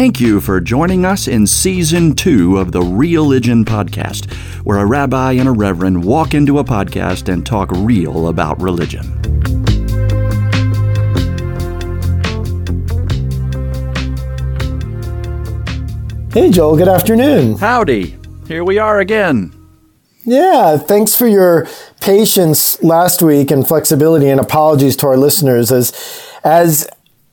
Thank you for joining us in season two of the Religion Podcast, where a rabbi and a reverend walk into a podcast and talk real about religion. Hey, Joel, good afternoon. Howdy. Here we are again. Yeah, thanks for your patience last week and flexibility and apologies to our listeners as as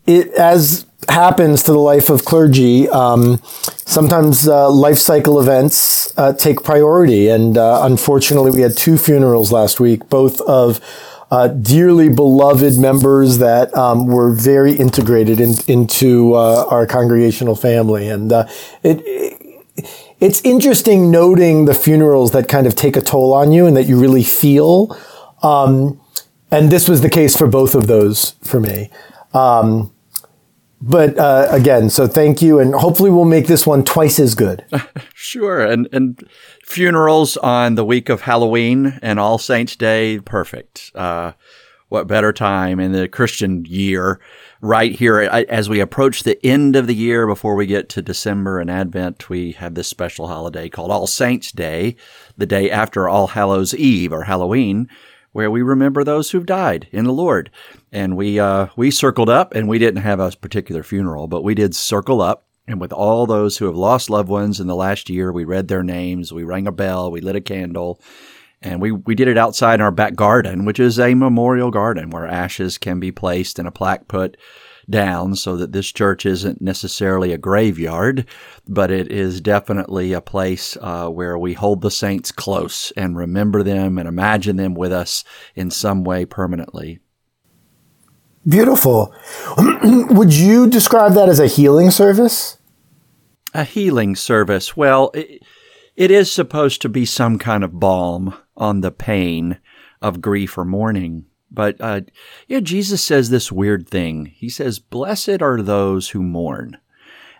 it as happens to the life of clergy. Um, sometimes uh, life cycle events uh, take priority, and uh, unfortunately, we had two funerals last week, both of uh, dearly beloved members that um, were very integrated in, into uh, our congregational family, and uh, it, it it's interesting noting the funerals that kind of take a toll on you and that you really feel. Um, and this was the case for both of those for me. Um, but uh, again, so thank you, and hopefully we'll make this one twice as good. sure, and and funerals on the week of Halloween and All Saints Day, perfect. Uh, what better time in the Christian year, right here as we approach the end of the year before we get to December and Advent, we have this special holiday called All Saints Day, the day after All Hallows Eve or Halloween, where we remember those who've died in the Lord. And we uh, we circled up, and we didn't have a particular funeral, but we did circle up. And with all those who have lost loved ones in the last year, we read their names, we rang a bell, we lit a candle, and we, we did it outside in our back garden, which is a memorial garden where ashes can be placed and a plaque put down so that this church isn't necessarily a graveyard, but it is definitely a place uh, where we hold the saints close and remember them and imagine them with us in some way permanently. Beautiful. Would you describe that as a healing service? A healing service. Well, it, it is supposed to be some kind of balm on the pain of grief or mourning. But uh, yeah, Jesus says this weird thing. He says, "Blessed are those who mourn."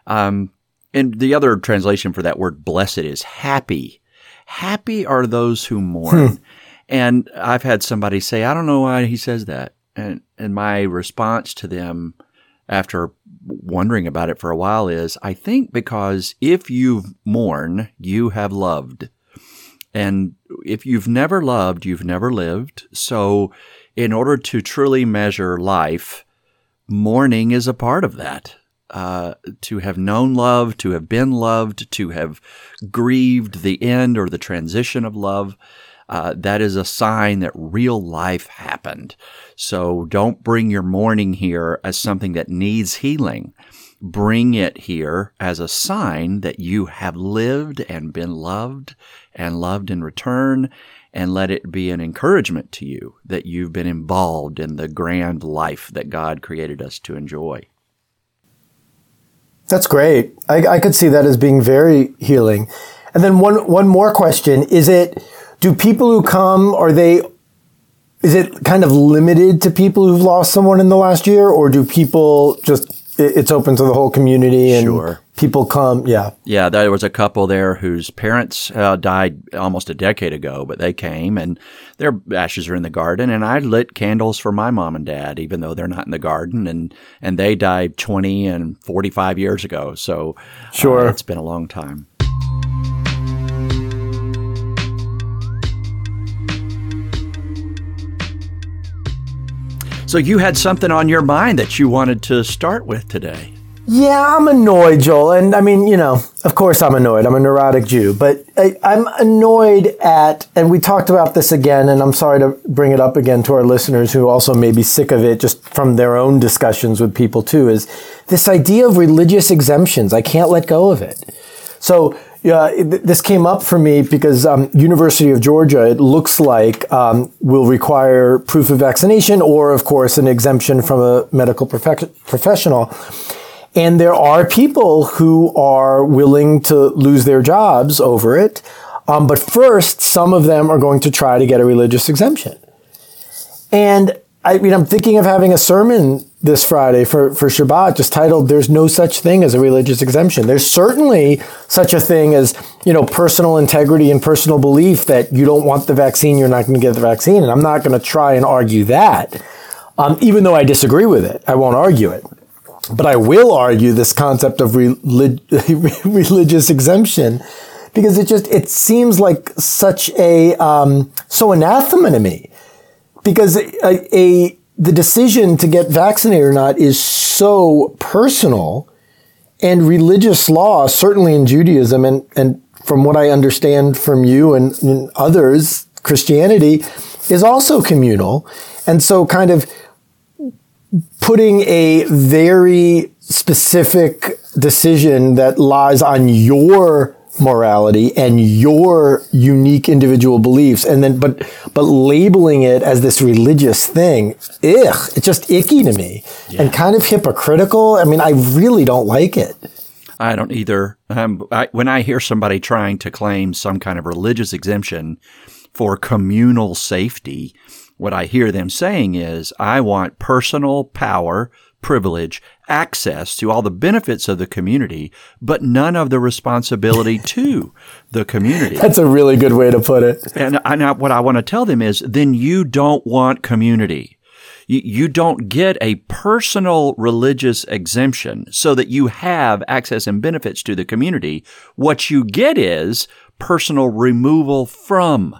Um, and the other translation for that word "blessed" is happy. Happy are those who mourn. Hmm. And I've had somebody say, "I don't know why he says that." And and my response to them after wondering about it for a while is I think because if you mourn, you have loved. And if you've never loved, you've never lived. So in order to truly measure life, mourning is a part of that. Uh, to have known love, to have been loved, to have grieved the end or the transition of love, uh, that is a sign that real life happened. So don't bring your mourning here as something that needs healing. Bring it here as a sign that you have lived and been loved and loved in return and let it be an encouragement to you that you've been involved in the grand life that God created us to enjoy. That's great. I, I could see that as being very healing. And then one one more question: Is it do people who come are they is it kind of limited to people who've lost someone in the last year or do people just it's open to the whole community and sure. People come yeah. Yeah there was a couple there whose parents uh, died almost a decade ago but they came and their ashes are in the garden. And i lit candles for my mom and dad even though they're not in the garden. And and they died 20 and 45 years ago. So sure. uh, it's been a long time. So you had something on your mind that you wanted to start with today. Yeah, I'm annoyed, Joel. And I mean, you know, of course I'm annoyed. I'm a neurotic Jew. But I, am annoyed at, and we talked about this again, and I'm sorry to bring it up again to our listeners who also may be sick of it just from their own discussions with people too, is this idea of religious exemptions. I can't let go of it. So yeah, this came up for me because um, University of Georgia, it looks like, um, will require proof of vaccination or, of course, an exemption from a medical professional. And there are people who are willing to lose their jobs over it. Um, but first, some of them are going to try to get a religious exemption. And I mean, I'm thinking of having a sermon this Friday for, for Shabbat, just titled There's No Such Thing as a Religious Exemption. There's certainly such a thing as, you know, personal integrity and personal belief that you don't want the vaccine, you're not going to get the vaccine. And I'm not going to try and argue that. Um, even though I disagree with it, I won't argue it. But I will argue this concept of relig- religious exemption because it just it seems like such a um, so anathema to me. Because a, a the decision to get vaccinated or not is so personal and religious law certainly in Judaism and and from what I understand from you and, and others Christianity is also communal. And so kind of putting a very specific decision that lies on your morality and your unique individual beliefs and then but but labeling it as this religious thing ugh it's just icky to me yeah. and kind of hypocritical. I mean i really don't like it. I don't either. Um, I, when i hear somebody trying to claim some kind of religious exemption for communal safety what I hear them saying is, I want personal power, privilege, access to all the benefits of the community, but none of the responsibility to the community. That's a really good way to put it. And I, what I want to tell them is, then you don't want community. You don't get a personal religious exemption so that you have access and benefits to the community. What you get is personal removal from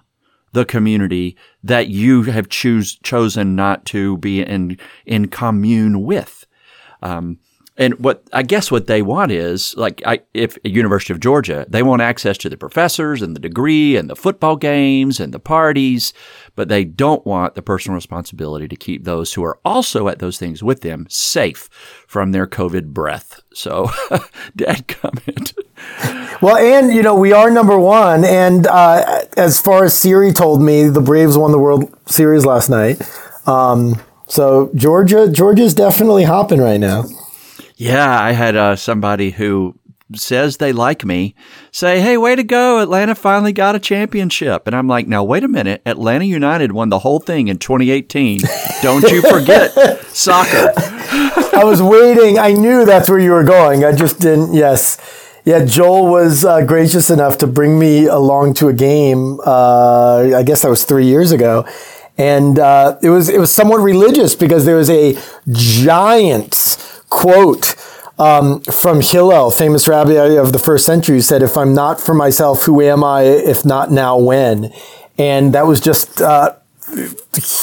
the community that you have choose, chosen not to be in, in commune with. Um, and what I guess what they want is like I, if University of Georgia, they want access to the professors and the degree and the football games and the parties, but they don't want the personal responsibility to keep those who are also at those things with them safe from their COVID breath. So, dad comment. Well, and you know we are number one, and uh, as far as Siri told me, the Braves won the World Series last night. Um, so Georgia, Georgia's definitely hopping right now. Yeah, I had uh, somebody who says they like me say, Hey, way to go. Atlanta finally got a championship. And I'm like, Now, wait a minute. Atlanta United won the whole thing in 2018. Don't you forget soccer. I was waiting. I knew that's where you were going. I just didn't. Yes. Yeah, Joel was uh, gracious enough to bring me along to a game. Uh, I guess that was three years ago, and uh, it was it was somewhat religious because there was a giant quote um, from Hillel, famous rabbi of the first century, who said, "If I'm not for myself, who am I? If not now, when?" And that was just uh,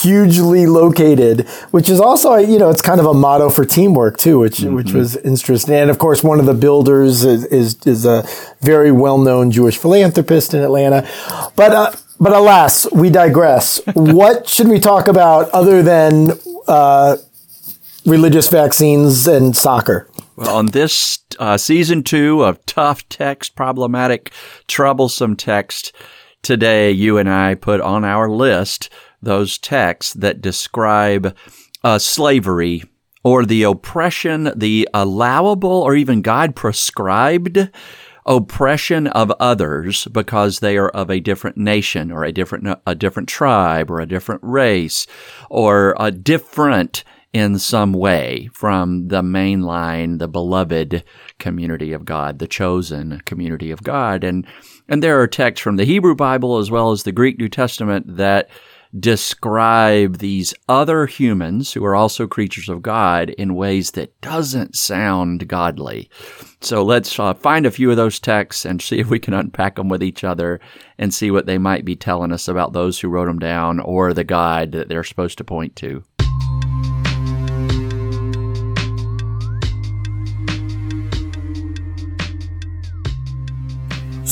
hugely located, which is also you know it's kind of a motto for teamwork too, which mm-hmm. which was interesting. And of course, one of the builders is is, is a very well known Jewish philanthropist in Atlanta, but. Uh, but alas, we digress. what should we talk about other than uh, religious vaccines and soccer. Well, on this uh, season two of tough text, problematic, troublesome text, today you and I put on our list those texts that describe uh, slavery or the oppression, the allowable or even God prescribed oppression of others because they are of a different nation or a different a different tribe or a different race or a different in some way from the mainline, the beloved community of God, the chosen community of God. And, and there are texts from the Hebrew Bible as well as the Greek New Testament that describe these other humans who are also creatures of God in ways that doesn't sound godly. So let's uh, find a few of those texts and see if we can unpack them with each other and see what they might be telling us about those who wrote them down or the God that they're supposed to point to.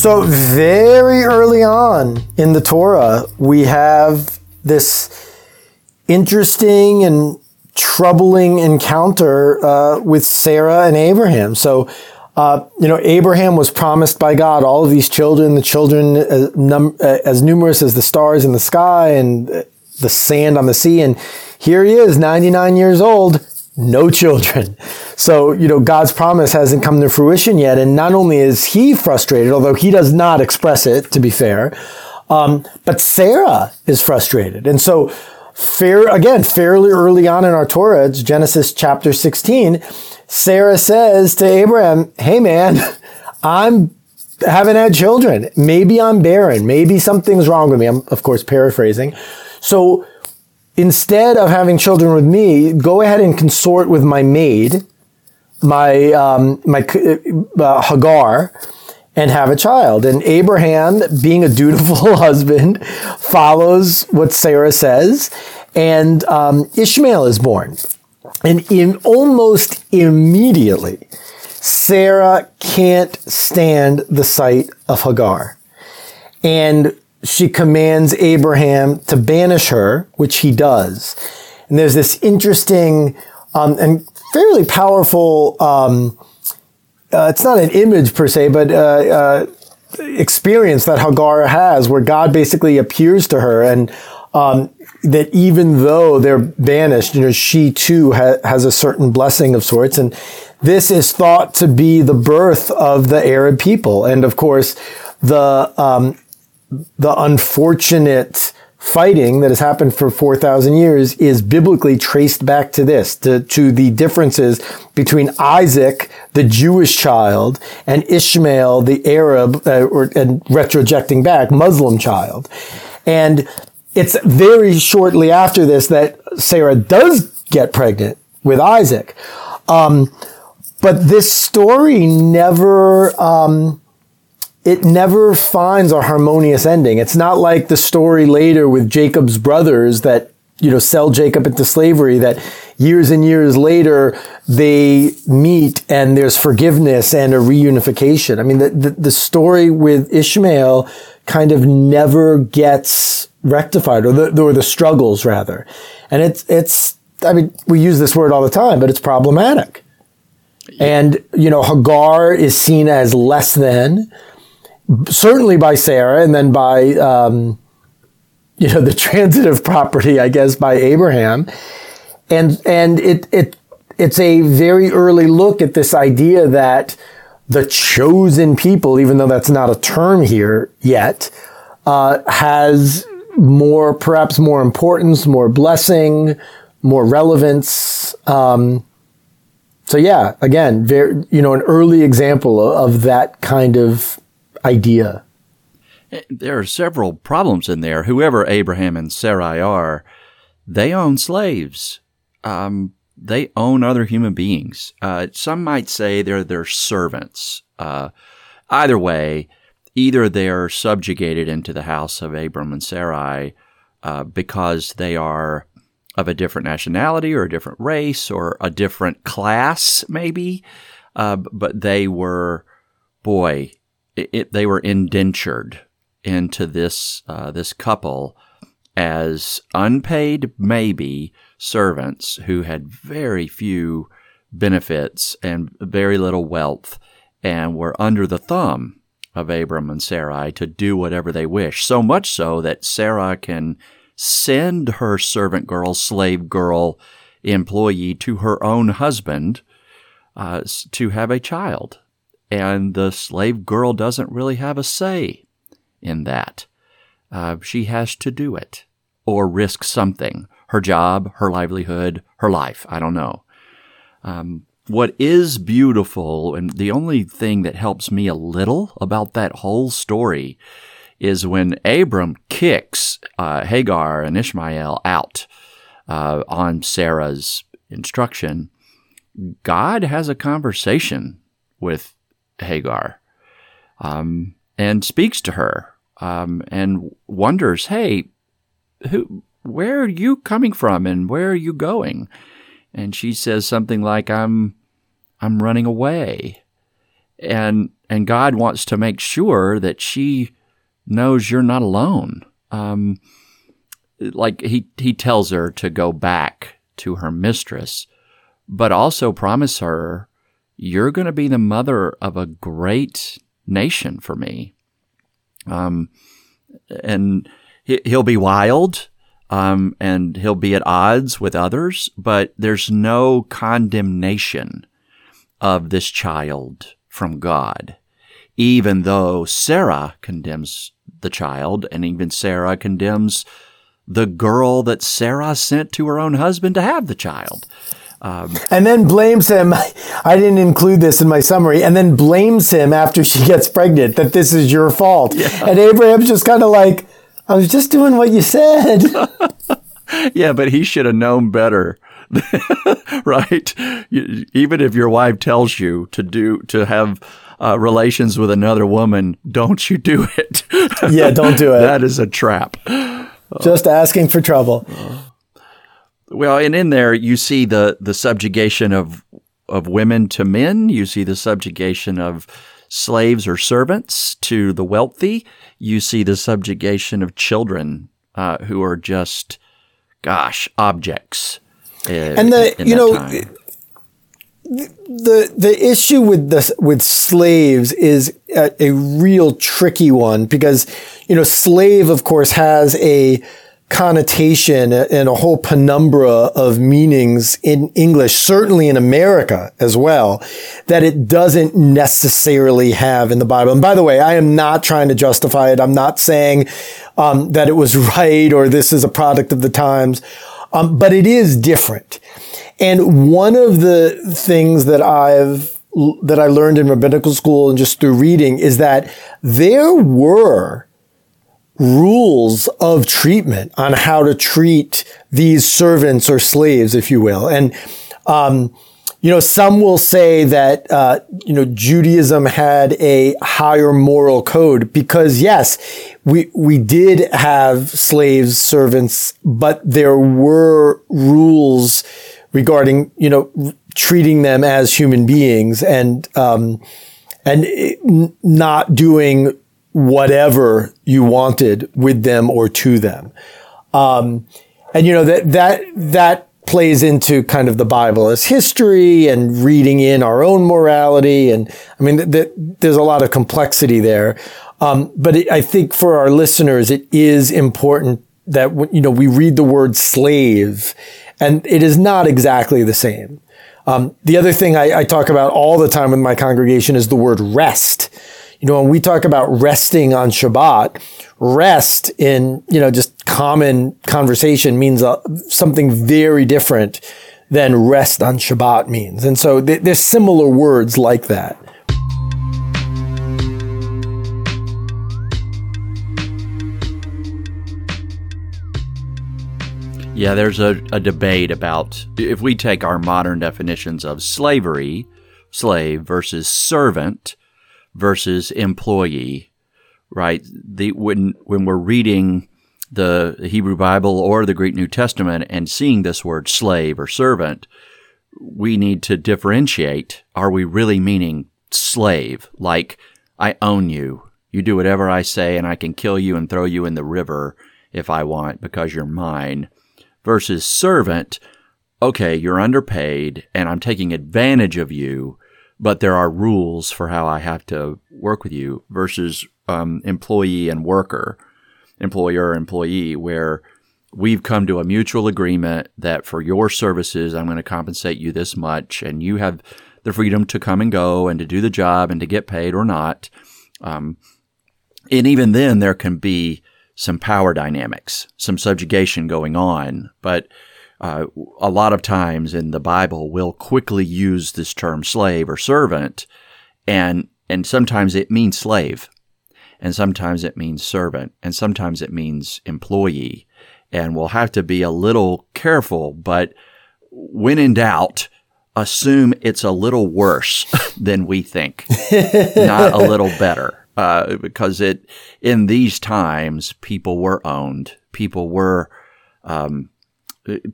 So, very early on in the Torah, we have this interesting and troubling encounter uh, with Sarah and Abraham. So, uh, you know, Abraham was promised by God all of these children, the children as, uh, num- uh, as numerous as the stars in the sky and the sand on the sea. And here he is, 99 years old, no children. So, you know, God's promise hasn't come to fruition yet. And not only is he frustrated, although he does not express it, to be fair, um, but Sarah is frustrated. And so, fair, again, fairly early on in our Torah, it's Genesis chapter 16, Sarah says to Abraham, Hey man, I'm haven't had children. Maybe I'm barren. Maybe something's wrong with me. I'm, of course, paraphrasing. So, instead of having children with me, go ahead and consort with my maid, my um, my uh, Hagar and have a child. And Abraham, being a dutiful husband, follows what Sarah says, and um, Ishmael is born. And in almost immediately, Sarah can't stand the sight of Hagar. And she commands Abraham to banish her, which he does. And there's this interesting um, and fairly powerful, um, uh, it's not an image per se, but uh, uh, experience that Hagar has where God basically appears to her and um, that even though they're banished, you know, she too ha- has a certain blessing of sorts. And this is thought to be the birth of the Arab people. And of course, the, um, the unfortunate fighting that has happened for 4,000 years is biblically traced back to this, to, to the differences between Isaac, the Jewish child, and Ishmael, the Arab, uh, or, and retrojecting back, Muslim child. And it's very shortly after this that Sarah does get pregnant with Isaac. Um, but this story never, um, it never finds a harmonious ending. It's not like the story later with Jacob's brothers that, you know, sell Jacob into slavery that years and years later they meet and there's forgiveness and a reunification. I mean, the, the, the story with Ishmael kind of never gets rectified or the, or the struggles rather. And it's, it's, I mean, we use this word all the time, but it's problematic. Yeah. And, you know, Hagar is seen as less than certainly by Sarah and then by, um, you know, the transitive property, I guess, by Abraham. And, and it, it, it's a very early look at this idea that the chosen people, even though that's not a term here yet, uh, has more, perhaps more importance, more blessing, more relevance. Um, so yeah, again, very, you know, an early example of that kind of idea. There are several problems in there. Whoever Abraham and Sarai are, they own slaves. Um, they own other human beings. Uh, some might say they're their servants. Uh, either way, either they're subjugated into the house of Abram and Sarai uh, because they are of a different nationality or a different race or a different class, maybe. Uh, but they were, boy, it, they were indentured into this uh, this couple as unpaid, maybe servants who had very few benefits and very little wealth, and were under the thumb of Abram and Sarai to do whatever they wish. So much so that Sarah can send her servant girl, slave girl, employee to her own husband uh, to have a child and the slave girl doesn't really have a say in that. Uh, she has to do it or risk something her job, her livelihood, her life. I don't know. Um, what is beautiful, and the only thing that helps me a little about that whole story is when Abram kicks uh, Hagar and Ishmael out uh, on Sarah's instruction. God has a conversation with Hagar um, and speaks to her um, and wonders, hey, who, where are you coming from and where are you going? And she says something like, I'm, I'm running away. And, and God wants to make sure that she knows you're not alone. Um, like he, he tells her to go back to her mistress, but also promise her you're going to be the mother of a great nation for me. Um, and he'll be wild, um, and he'll be at odds with others, but there's no condemnation of this child from God, even though Sarah condemns the child, and even Sarah condemns the girl that Sarah sent to her own husband to have the child. Um, and then blames him. I didn't include this in my summary. And then blames him after she gets pregnant that this is your fault. Yeah. And Abraham's just kind of like, I was just doing what you said. yeah, but he should have known better right? You, even if your wife tells you to do to have uh, relations with another woman, don't you do it? yeah, don't do it. that is a trap. Just asking for trouble. Well, and in there you see the the subjugation of of women to men. You see the subjugation of slaves or servants to the wealthy. You see the subjugation of children uh, who are just, gosh, objects. And the you know time. the the issue with the with slaves is a, a real tricky one because you know slave of course has a connotation and a whole penumbra of meanings in English, certainly in America as well, that it doesn't necessarily have in the Bible. And by the way, I am not trying to justify it. I'm not saying um, that it was right or this is a product of the times, um, but it is different. And one of the things that I've that I learned in rabbinical school and just through reading is that there were rules of treatment on how to treat these servants or slaves, if you will. And, um, you know, some will say that, uh, you know, Judaism had a higher moral code because yes, we, we did have slaves, servants, but there were rules regarding, you know, treating them as human beings and, um, and not doing whatever you wanted with them or to them. Um, and you know that that that plays into kind of the Bible as history and reading in our own morality. And I mean, th- th- there's a lot of complexity there. Um, but it, I think for our listeners, it is important that you know we read the word slave, and it is not exactly the same. Um, the other thing I, I talk about all the time with my congregation is the word rest. You know, when we talk about resting on Shabbat, rest in, you know, just common conversation means uh, something very different than rest on Shabbat means. And so th- there's similar words like that. Yeah, there's a, a debate about if we take our modern definitions of slavery, slave versus servant, versus employee, right? The, when, when we're reading the Hebrew Bible or the Greek New Testament and seeing this word slave or servant, we need to differentiate. Are we really meaning slave? Like, I own you. You do whatever I say and I can kill you and throw you in the river if I want because you're mine. Versus servant, okay, you're underpaid and I'm taking advantage of you but there are rules for how I have to work with you versus um, employee and worker, employer, employee, where we've come to a mutual agreement that for your services, I'm going to compensate you this much, and you have the freedom to come and go and to do the job and to get paid or not. Um, and even then, there can be some power dynamics, some subjugation going on, but uh, a lot of times in the Bible will quickly use this term slave or servant, and and sometimes it means slave, and sometimes it means servant, and sometimes it means employee, and we'll have to be a little careful. But when in doubt, assume it's a little worse than we think, not a little better. Uh, because it in these times people were owned, people were um,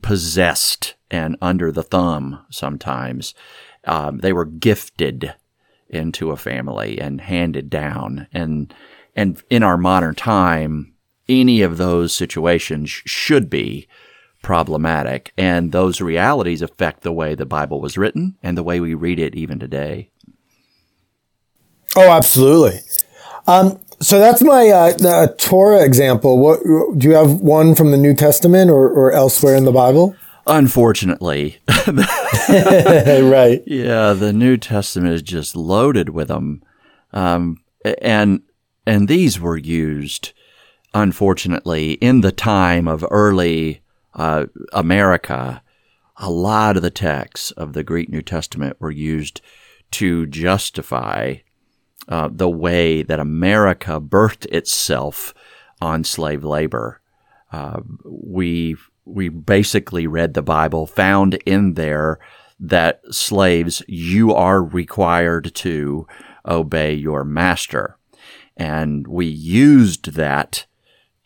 possessed and under the thumb sometimes. Um, they were gifted into a family and handed down. And, and in our modern time, any of those situations should be problematic. And those realities affect the way the Bible was written and the way we read it even today. Oh, absolutely. Um, so that's my uh, Torah example. What do you have one from the New Testament or, or elsewhere in the Bible? Unfortunately, right? Yeah, the New Testament is just loaded with them, um, and and these were used, unfortunately, in the time of early uh, America. A lot of the texts of the Greek New Testament were used to justify uh, the way that America birthed itself on slave labor. Uh, we we basically read the Bible, found in there that slaves, you are required to obey your master. And we used that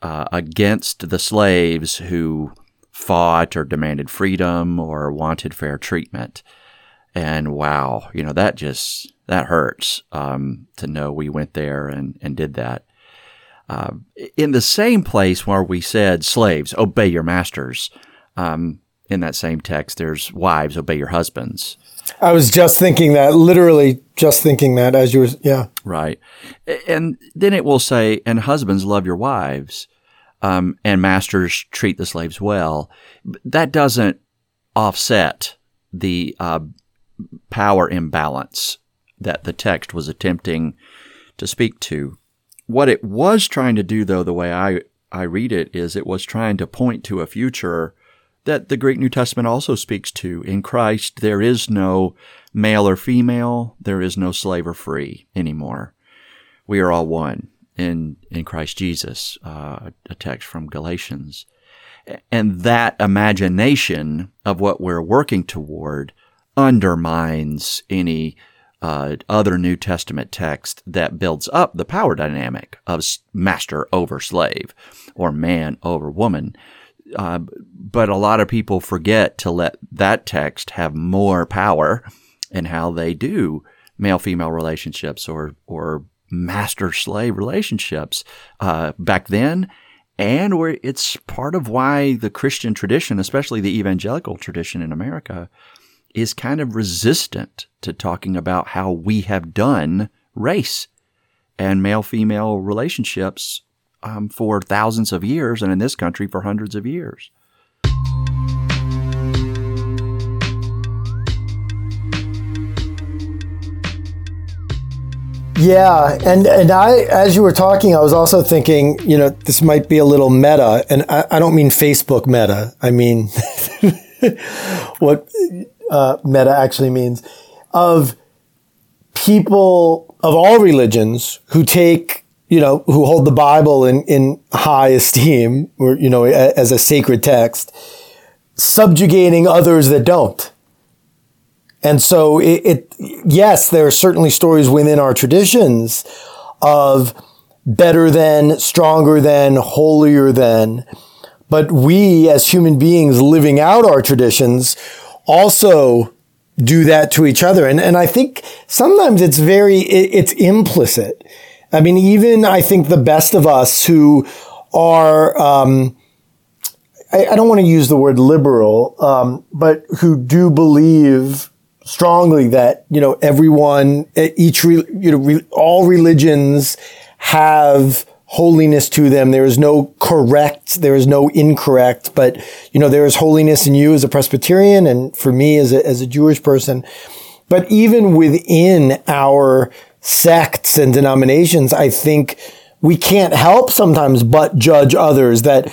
uh, against the slaves who fought or demanded freedom or wanted fair treatment. And wow, you know, that just, that hurts um, to know we went there and, and did that. Uh, in the same place where we said, slaves, obey your masters, um, in that same text, there's wives, obey your husbands. I was just thinking that, literally just thinking that as you were, yeah. Right. And then it will say, and husbands, love your wives, um, and masters, treat the slaves well. That doesn't offset the uh, power imbalance that the text was attempting to speak to. What it was trying to do, though, the way I, I read it, is it was trying to point to a future that the Greek New Testament also speaks to. In Christ, there is no male or female, there is no slave or free anymore. We are all one in, in Christ Jesus, uh, a text from Galatians. And that imagination of what we're working toward undermines any uh, other New Testament text that builds up the power dynamic of master over slave or man over woman. Uh, but a lot of people forget to let that text have more power in how they do male female relationships or or master slave relationships uh, back then, and where it's part of why the Christian tradition, especially the evangelical tradition in America, is kind of resistant to talking about how we have done race and male female relationships um, for thousands of years, and in this country for hundreds of years. Yeah, and and I, as you were talking, I was also thinking, you know, this might be a little meta, and I, I don't mean Facebook meta. I mean what uh, meta actually means of people of all religions who take you know, who hold the Bible in, in high esteem or, you know, as a sacred text, subjugating others that don't. And so it, it, yes, there are certainly stories within our traditions of better than, stronger than, holier than. But we as human beings living out our traditions also do that to each other. And, and I think sometimes it's very, it, it's implicit. I mean, even I think the best of us who are, um, I, I, don't want to use the word liberal, um, but who do believe strongly that you know everyone, each re, you know, re, all religions have holiness to them. There is no correct, there is no incorrect, but you know there is holiness in you as a Presbyterian, and for me as a, as a Jewish person. But even within our sects and denominations, I think we can't help sometimes but judge others that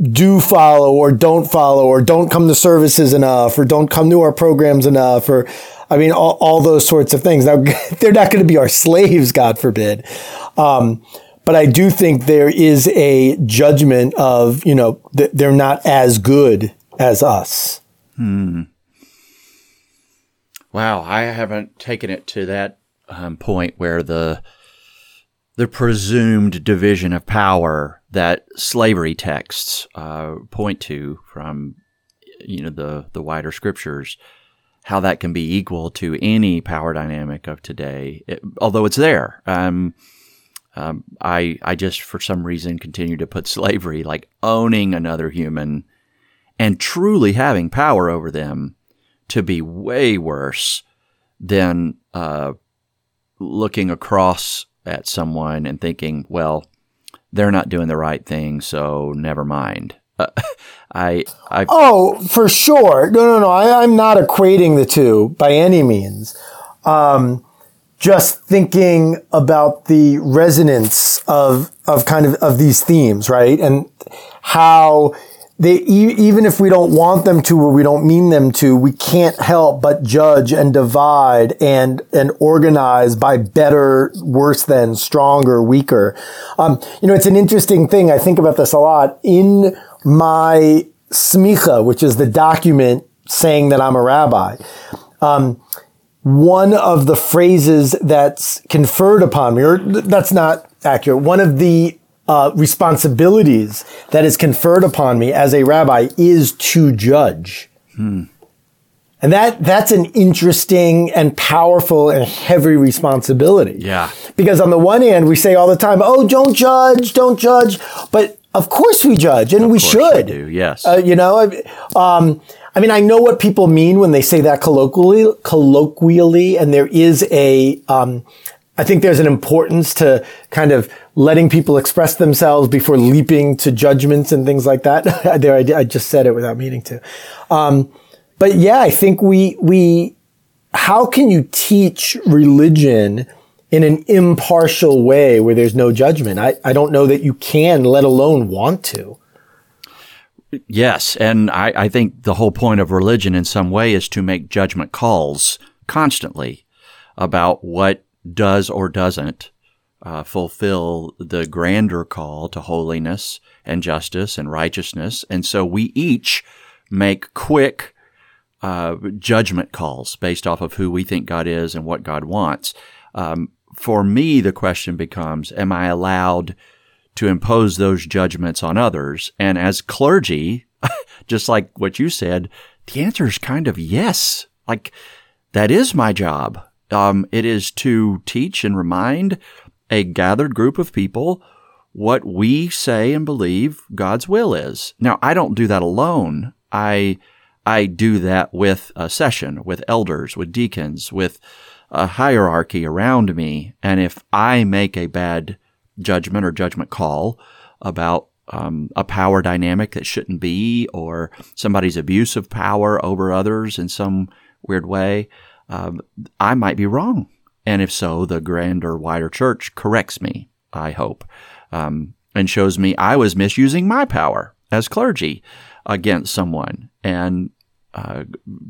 do follow or don't follow or don't come to services enough or don't come to our programs enough or I mean all, all those sorts of things. Now they're not going to be our slaves, God forbid. Um, but I do think there is a judgment of you know th- they're not as good as us. Hmm. Wow, I haven't taken it to that um, point where the the presumed division of power that slavery texts uh, point to from you know the the wider scriptures how that can be equal to any power dynamic of today it, although it's there um, um, I I just for some reason continue to put slavery like owning another human and truly having power over them to be way worse than uh, looking across at someone and thinking, well, they're not doing the right thing, so never mind. Uh, I, I, oh, for sure. No, no, no. I, am not equating the two by any means. Um, just thinking about the resonance of of kind of of these themes, right? And how they even if we don't want them to or we don't mean them to, we can't help but judge and divide and and organize by better, worse than, stronger, weaker. Um, you know, it's an interesting thing. I think about this a lot in my smicha, which is the document saying that I'm a rabbi, um, one of the phrases that's conferred upon me, or that's not accurate, one of the uh, responsibilities that is conferred upon me as a rabbi is to judge. Hmm. And that, that's an interesting and powerful and heavy responsibility. Yeah. Because on the one hand, we say all the time, oh, don't judge, don't judge. But of course we judge and of we should. We do, yes. Uh, you know, um, I mean, I know what people mean when they say that colloquially, colloquially, and there is a, um, I think there's an importance to kind of letting people express themselves before leaping to judgments and things like that. there, I, I, just said it without meaning to. Um, but yeah, I think we, we, how can you teach religion in an impartial way where there's no judgment? I, I don't know that you can, let alone want to. Yes. And I, I think the whole point of religion in some way is to make judgment calls constantly about what does or doesn't uh, fulfill the grander call to holiness and justice and righteousness. And so we each make quick, uh, judgment calls based off of who we think God is and what God wants. Um, for me, the question becomes, am I allowed to impose those judgments on others? And as clergy, just like what you said, the answer is kind of yes. Like, that is my job. Um, it is to teach and remind a gathered group of people what we say and believe God's will is. Now, I don't do that alone. I I do that with a session, with elders, with deacons, with a hierarchy around me. And if I make a bad judgment or judgment call about um, a power dynamic that shouldn't be, or somebody's abuse of power over others in some weird way, um, I might be wrong. And if so, the grander, wider church corrects me, I hope, um, and shows me I was misusing my power as clergy against someone. And uh,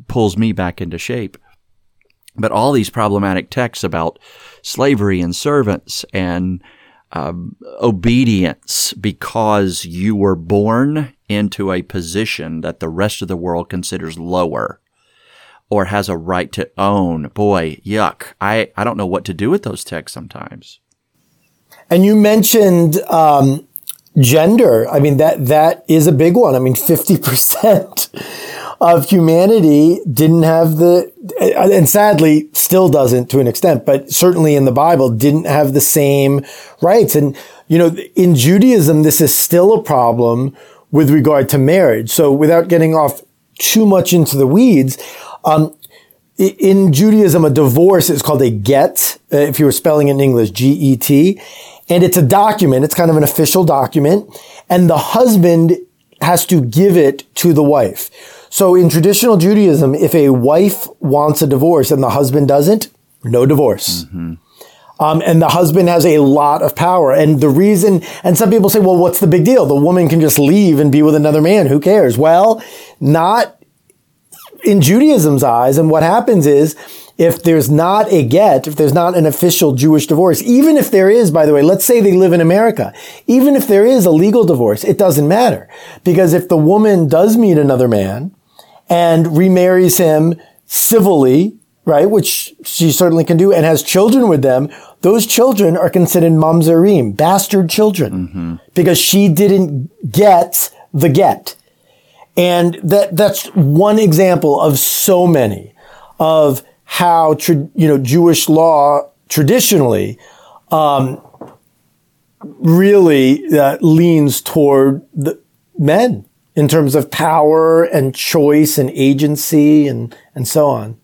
pulls me back into shape. But all these problematic texts about slavery and servants and um, obedience because you were born into a position that the rest of the world considers lower or has a right to own. Boy, yuck. I, I don't know what to do with those texts sometimes. And you mentioned um, gender. I mean, that that is a big one. I mean, 50% of humanity didn't have the, and sadly still doesn't to an extent, but certainly in the Bible didn't have the same rights. And, you know, in Judaism, this is still a problem with regard to marriage. So without getting off too much into the weeds, um, in Judaism, a divorce is called a get, uh, if you were spelling it in English, G-E-T. And it's a document. It's kind of an official document. And the husband has to give it to the wife. So in traditional Judaism, if a wife wants a divorce and the husband doesn't, no divorce. Mm-hmm. Um, and the husband has a lot of power. And the reason, and some people say, well, what's the big deal? The woman can just leave and be with another man. Who cares? Well, not in Judaism's eyes. And what happens is, if there's not a get, if there's not an official Jewish divorce, even if there is, by the way, let's say they live in America, even if there is a legal divorce, it doesn't matter. Because if the woman does meet another man and remarries him civilly, right, which she certainly can do, and has children with them, those children are considered mamzerim, bastard children, mm-hmm. because she didn't get the get. And that, that's one example of so many of how, you know, Jewish law traditionally, um, really uh, leans toward the men in terms of power and choice and agency and, and so on.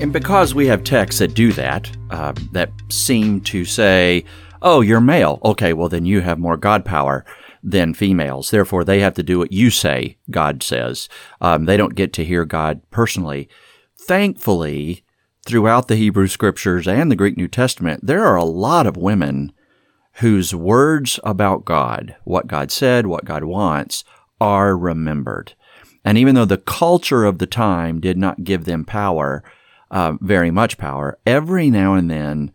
And because we have texts that do that, uh, that seem to say, oh, you're male. Okay, well, then you have more God power than females. Therefore, they have to do what you say God says. Um, they don't get to hear God personally. Thankfully, throughout the Hebrew scriptures and the Greek New Testament, there are a lot of women whose words about God, what God said, what God wants, are remembered. And even though the culture of the time did not give them power, uh, very much power, every now and then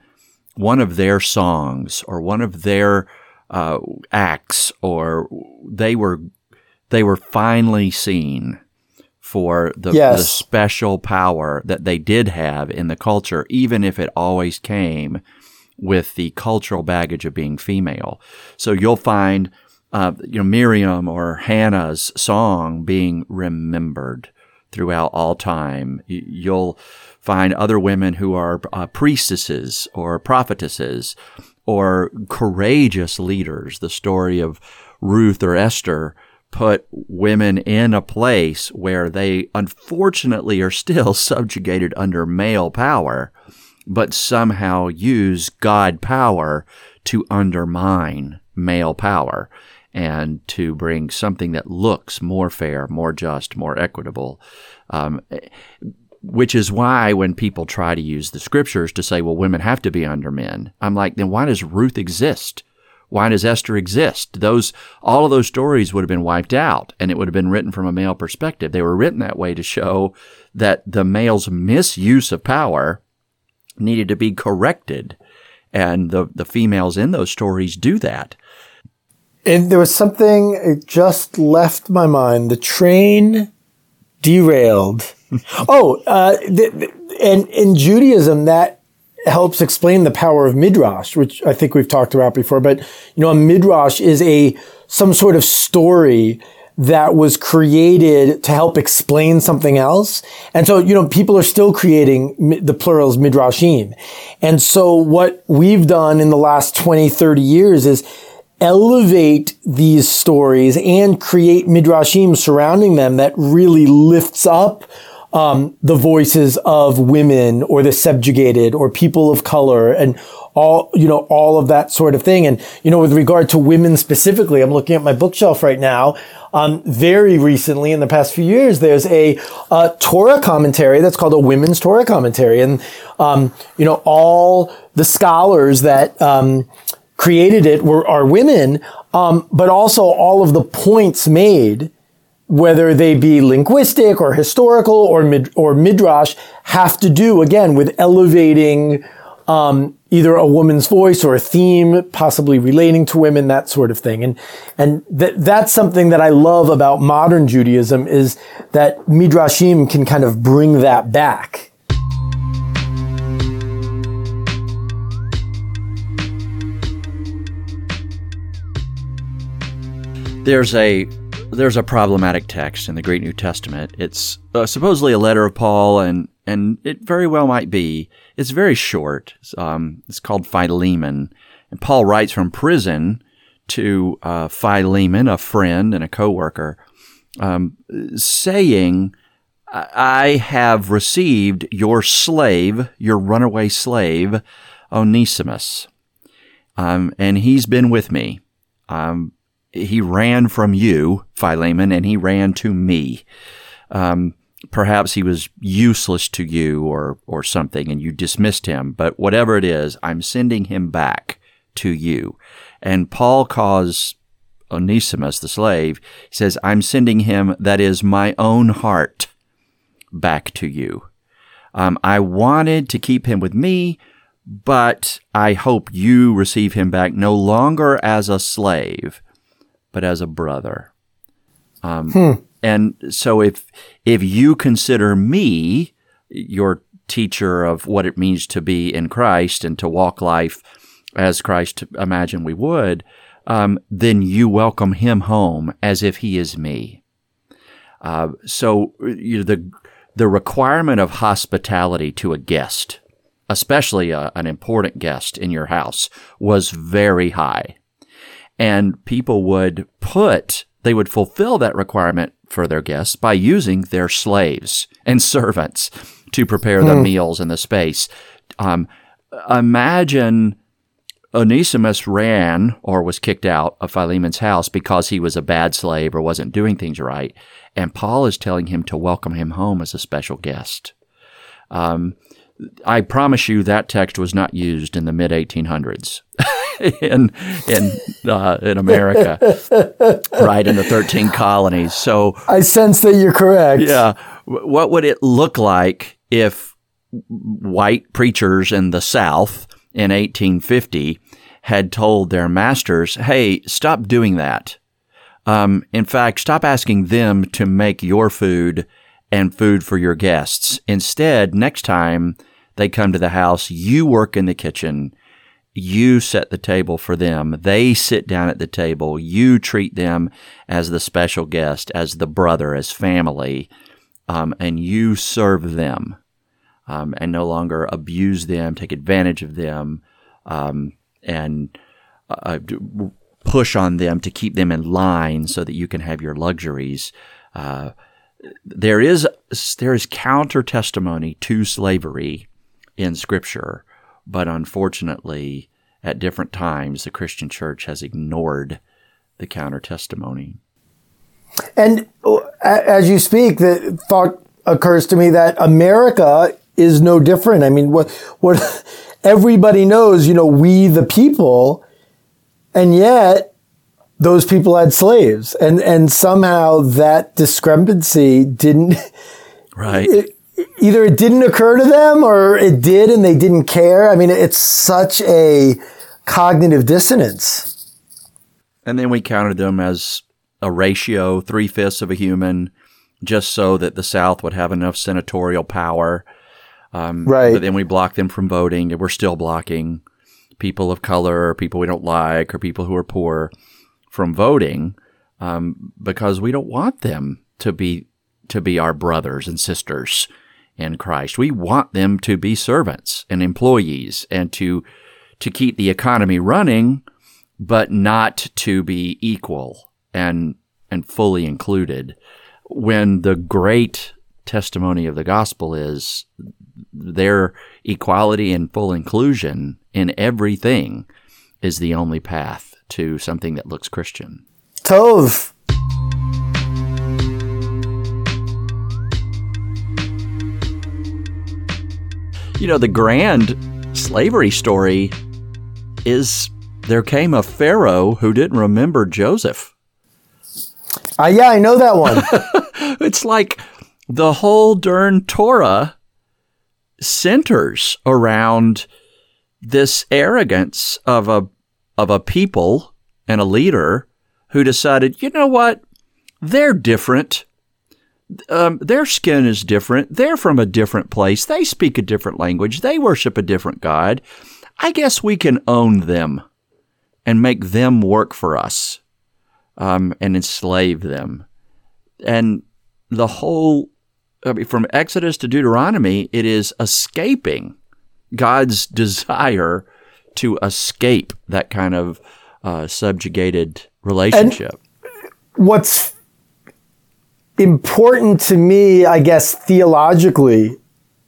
one of their songs or one of their uh, acts, or they were they were finally seen for the, Yes. the special power that they did have in the culture, even if it always came with the cultural baggage of being female. So you'll find, uh, you know, Miriam or Hannah's song being remembered throughout all time. You'll find other women who are uh, priestesses or prophetesses or courageous leaders. The story of Ruth or Esther put women in a place where they unfortunately are still subjugated under male power, but somehow use God power to undermine male power and to bring something that looks more fair, more just, more equitable. Um, which is why when people try to use the scriptures to say, well, women have to be under men, I'm like, then why does Ruth exist? Why does Esther exist? Those, all of those stories would have been wiped out and it would have been written from a male perspective. They were written that way to show that the male's misuse of power needed to be corrected. And the, the females in those stories do that. And there was something it just left my mind. The train derailed. oh, uh, th- th- and in Judaism, that helps explain the power of midrash, which I think we've talked about before. But you know, a midrash is a some sort of story that was created to help explain something else. And so, you know, people are still creating the plurals midrashim. And so what we've done in the last 20, 30 years is elevate these stories and create midrashim surrounding them that really lifts up um, the voices of women or the subjugated or people of color and all you know all of that sort of thing. And you know with regard to women specifically i'm looking at my bookshelf right now. Um, very recently in the past few years there's a uh, torah commentary that's called a women's torah commentary. And um, you know all the scholars that um, created it were are women. Um, but also all of the points made whether they be linguistic or historical or mid, or midrash, have to do again with elevating um, either a woman's voice or a theme, possibly relating to women, that sort of thing. And and th- that's something that I love about modern Judaism is that midrashim can kind of bring that back. There's a there's a problematic text in the Greek New Testament. It's uh, supposedly a letter of Paul, and and it very well might be. It's very short. It's, um, it's called Philemon, and Paul writes from prison to uh, Philemon, a friend and a coworker, um, saying, "I have received your slave, your runaway slave, Onesimus, um, and he's been with me." Um, he ran from you, Philemon, and he ran to me. Um, perhaps he was useless to you or, or something and you dismissed him, but whatever it is, I'm sending him back to you. And Paul calls Onesimus, the slave, he says, I'm sending him, that is my own heart, back to you. Um, I wanted to keep him with me, but I hope you receive him back no longer as a slave, but as a brother. Um, And so if if you consider me your teacher of what it means to be in Christ and to walk life as Christ imagined we would, um, then you welcome him home as if he is me. Uh, so you know, the the requirement of hospitality to a guest, especially a, an important guest in your house, was very high and people would put they would fulfill that requirement for their guests by using their slaves and servants to prepare the meals and the space. Um, imagine Onesimus ran or was kicked out of Philemon's house because he was a bad slave or wasn't doing things right, and Paul is telling him to welcome him home as a special guest. Um, I promise you that text was not used in the mid 1800s in in uh, in America, right in the 13 colonies. So I sense that you're correct. yeah, what would it look like if white preachers in the South in 1850 had told their masters, hey, stop doing that. Um, in fact, stop asking them to make your food and food for your guests. Instead, next time they come to the house, you work in the kitchen. You set the table for them. They sit down at the table. You treat them as the special guest, as the brother, as family, um, and you serve them um, and no longer abuse them, take advantage of them, um, and uh, push on them to keep them in line so that you can have your luxuries. Uh, there is there is counter testimony to slavery in Scripture, but unfortunately, at different times, the Christian Church has ignored the counter testimony. And uh, as you speak, the thought occurs to me that America is no different. I mean, what what everybody knows, you know, we the people, and yet those people had slaves, and and somehow that discrepancy didn't. Right. It, either it didn't occur to them or it did and they didn't care. I mean, it's such a cognitive dissonance. And then we counted them as a ratio, three fifths of a human, just so that the South would have enough senatorial power. Um, right. But then we block them from voting, and we're still blocking people of color, or people we don't like, or people who are poor from voting um, because we don't want them to be to be our brothers and sisters in Christ. We want them to be servants and employees and to to keep the economy running, but not to be equal and and fully included. When the great testimony of the gospel is their equality and full inclusion in everything is the only path to something that looks Christian. Tov. You know, the grand slavery story is there came a Pharaoh who didn't remember Joseph. Uh, yeah, I know that one. it's like the whole darn Torah centers around this arrogance of a of a people and a leader who decided, you know what, they're different um, their skin is different. They're from a different place. They speak a different language. They worship a different God. I guess we can own them and make them work for us um, and enslave them. And the whole, I mean, from Exodus to Deuteronomy, it is escaping God's desire to escape that kind of uh, subjugated relationship. And what's important to me, I guess, theologically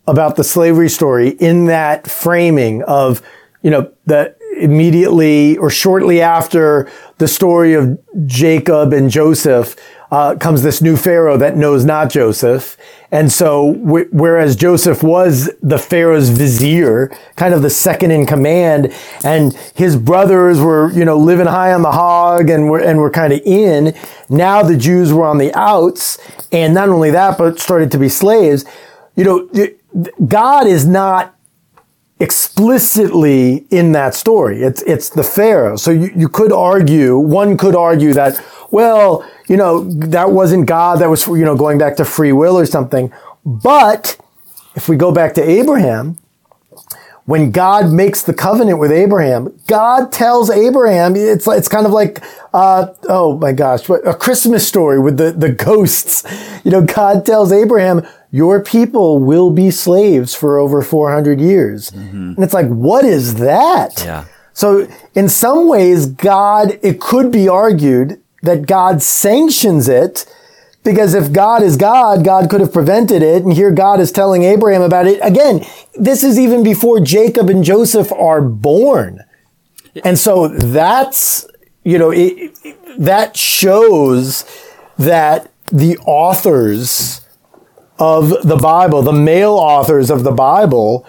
about the slavery story in that framing of, you know, that immediately or shortly after the story of Jacob and Joseph, uh, comes this new Pharaoh that knows not Joseph. And so, w- whereas Joseph was the Pharaoh's vizier, kind of the second in command, and his brothers were, you know, living high on the hog and were, and were kind of in, now the Jews were on the outs. And not only that, but started to be slaves. You know, God is not explicitly in that story. It's, it's the Pharaoh. So you, you could argue, one could argue that, well, you know, that wasn't God. That was, you know, going back to free will or something. But if we go back to Abraham, when God makes the covenant with Abraham, God tells Abraham, it's, it's kind of like, uh, oh my gosh, what, a Christmas story with the, the ghosts. You know, God tells Abraham, your people will be slaves for over 400 years. Mm-hmm. And it's like, what is that? Yeah. So in some ways, God, it could be argued that God sanctions it because if God is God, God could have prevented it. And here God is telling Abraham about it. Again, this is even before Jacob and Joseph are born. And so that's, you know, it, that shows that the authors of the Bible, the male authors of the Bible,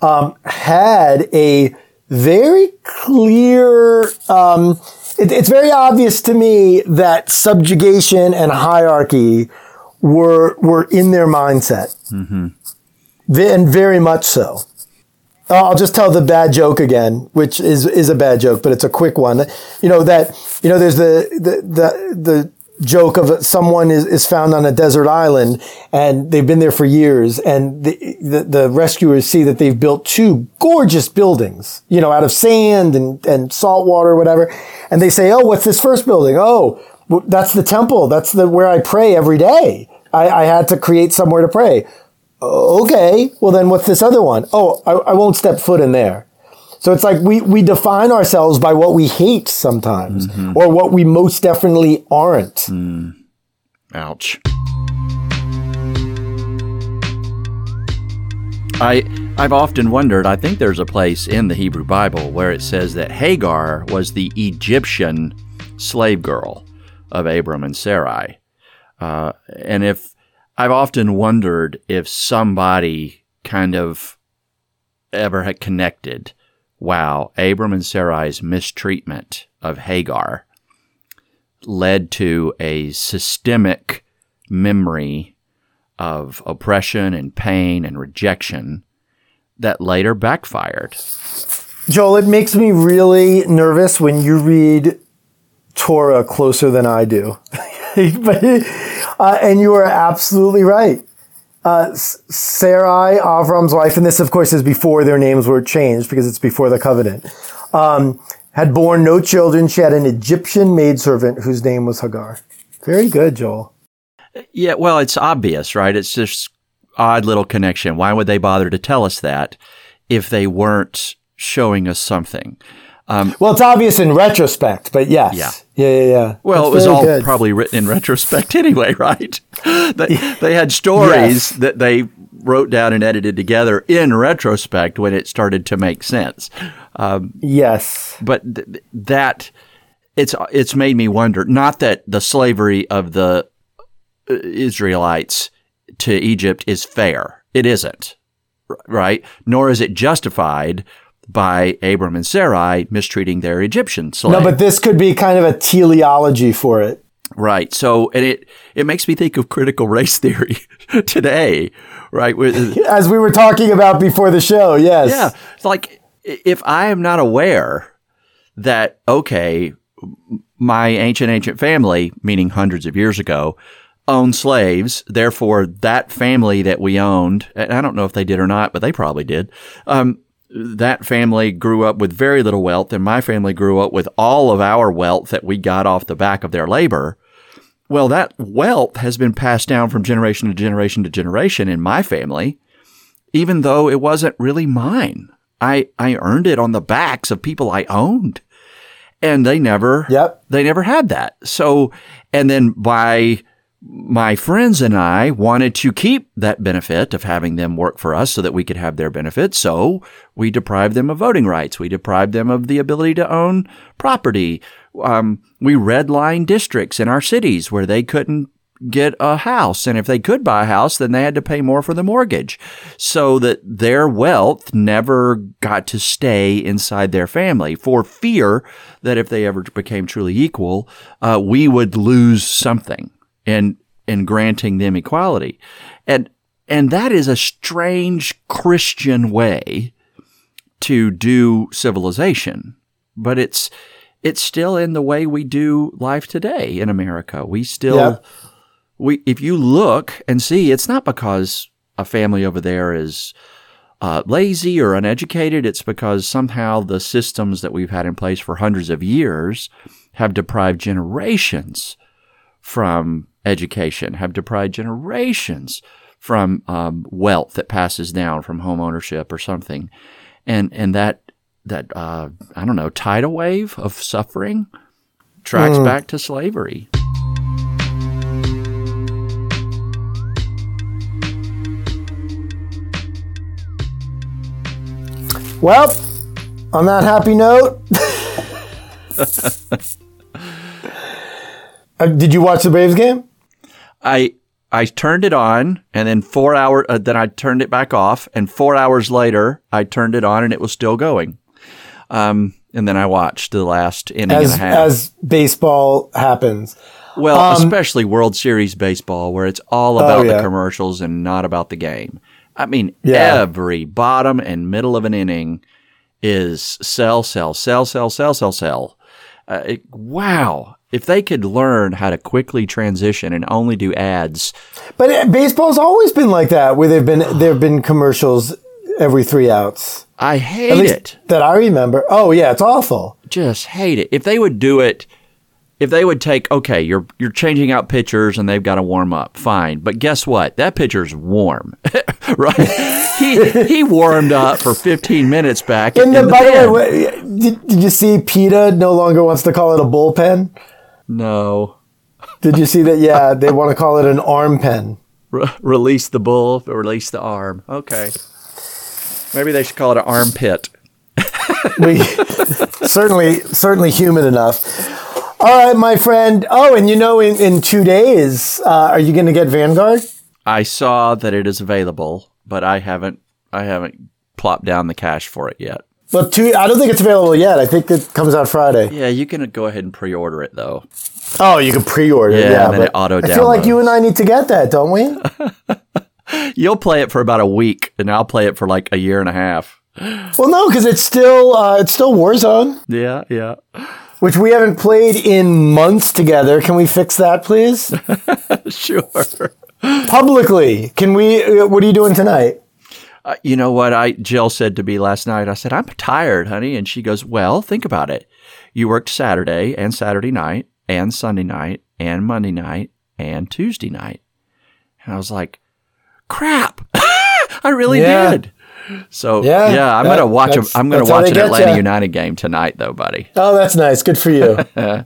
um, had a very clear, um, it, it's very obvious to me that subjugation and hierarchy were were in their mindset, mm-hmm. and very much so. I'll just tell the bad joke again, which is is a bad joke, but it's a quick one. You know that you know there's the the the, the joke of someone is, is found on a desert island and they've been there for years and the, the, the, rescuers see that they've built two gorgeous buildings, you know, out of sand and, and salt water or whatever. And they say, Oh, what's this first building? Oh, that's the temple. That's the, where I pray every day. I, I had to create somewhere to pray. Okay. Well, then what's this other one? Oh, I, I won't step foot in there. So it's like we, we define ourselves by what we hate sometimes mm-hmm. or what we most definitely aren't. Mm. Ouch. I I've often wondered, I think there's a place in the Hebrew Bible where it says that Hagar was the Egyptian slave girl of Abram and Sarai. Uh, and if I've often wondered if somebody kind of ever had connected wow, Abram and Sarai's mistreatment of Hagar led to a systemic memory of oppression and pain and rejection that later backfired. Joel, it makes me really nervous when you read Torah closer than I do. but, uh, and you are absolutely right uh, Sarai, Avram's wife, and this, of course, is before their names were changed because it's before the covenant, um, had borne no children. She had an Egyptian maidservant whose name was Hagar. Very good, Joel. Yeah, well, it's obvious, right? It's just odd little connection. Why would they bother to tell us that if they weren't showing us something? Um, well, it's obvious in retrospect, but yes. Yeah. Yeah, yeah, yeah. Well, That's it was all good. probably written in retrospect anyway, right? they, they had stories yes. that they wrote down and edited together in retrospect when it started to make sense. Um, yes. But th- that, it's, it's made me wonder, not that the slavery of the uh, Israelites to Egypt is fair. It isn't, right? Nor is it justified by Abram and Sarai mistreating their Egyptian slave. No, but this could be kind of a teleology for it. Right. So, and it it makes me think of critical race theory today, right? As we were talking about before the show, yes. Yeah. It's like if I am not aware that okay, my ancient ancient family, meaning hundreds of years ago, owned slaves. Therefore, that family that we owned, and I don't know if they did or not, but they probably did. Um, that family grew up with very little wealth, and my family grew up with all of our wealth that we got off the back of their labor. Well, that wealth has been passed down from generation to generation to generation in my family, even though it wasn't really mine. I, I earned it on the backs of people I owned. And they never, yep. they never had that. So, and then by my friends and I wanted to keep that benefit of having them work for us so that we could have their benefit. So we deprived them of voting rights. We deprived them of the ability to own property. Um, we redlined districts in our cities where they couldn't get a house. And if they could buy a house, then they had to pay more for the mortgage so that their wealth never got to stay inside their family for fear that if they ever became truly equal, uh, we would lose something and and granting them equality. And and that is a strange Christian way to do civilization. But it's it's still in the way we do life today in America. We still yeah. we if you look and see, it's not because a family over there is uh, lazy or uneducated. It's because somehow the systems that we've had in place for hundreds of years have deprived generations from education, have deprived generations from um, wealth that passes down from home ownership or something, and and that that uh, I don't know tidal wave of suffering tracks mm. back to slavery. Well, on that happy note. uh, did you watch the Braves game? I I turned it on, and then four hours. Uh, then I turned it back off, and four hours later, I turned it on, and it was still going. Um, and then I watched the last inning as, and a half. As baseball happens. Well, um, especially World Series baseball, where it's all oh, about oh, yeah. the commercials and not about the game. I mean, Yeah. every bottom and middle of an inning is sell, sell, sell, sell, sell, sell, sell. Uh, it- wow. If they could learn how to quickly transition and only do ads, But uh, baseball's always been like that, where there've been there've been commercials every three outs. I At hate it. that I remember. Oh yeah, it's awful. Just hate it. If they would do it, if they would take, okay, you're you're changing out pitchers and they've got to warm up, fine. But guess what? That pitcher's warm, right? he he warmed up for 15 minutes back. And in the, by the way, did, did you see PETA no longer wants to call it a bullpen? No. Did you see that? Yeah, they want to call it an arm pen. Re- release the bull, release the arm. Okay. Maybe they should call it an armpit. We certainly certainly human enough. All right, my friend. Oh, and you know, in, in two days, uh, are you going to get Vanguard? I saw that it is available, but I haven't I haven't plopped down the cash for it yet. Well, two. I don't think it's available yet. I think it comes out Friday. Yeah, you can go ahead and pre-order it though. Oh, you can pre-order. Yeah, Yeah, and then but it auto I feel like you and I need to get that, don't we? You'll play it for about a week, and I'll play it for like a year and a half. well, no, because it's still uh, it's still Warzone, Yeah, yeah. which we haven't played in months together. Can we fix that, please? Sure. Publicly, can we? Uh, what are you doing tonight? Uh, you know what I Jill said to me last night? I said, "I'm tired, honey." And she goes, "Well, think about it. You worked Saturday and Saturday night and Sunday night and Monday night and Tuesday night." And I was like, "Crap. I really Yeah. did." So, Yeah, yeah, I'm that- going to watch a, I'm gonna watch an Atlanta. United game tonight though, buddy. Oh, that's nice. Good for you.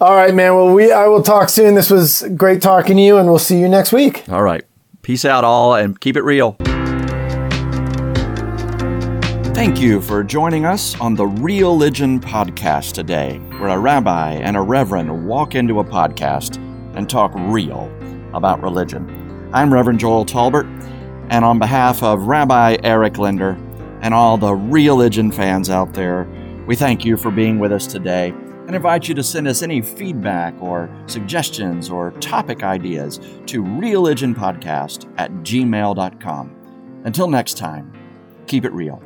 All right, man. Well, we I will talk soon. This was great talking to you, and we'll see you next week. All right. Peace out all and keep it real. Thank you for joining us on the Real Religion podcast today, where a rabbi and a reverend walk into a podcast and talk real about religion. I'm Reverend Joel Talbert, and on behalf of Rabbi Eric Linder and all the Real Religion fans out there, we thank you for being with us today and invite you to send us any feedback or suggestions or topic ideas to religionpodcast at gmail.com. Until next time, keep it real.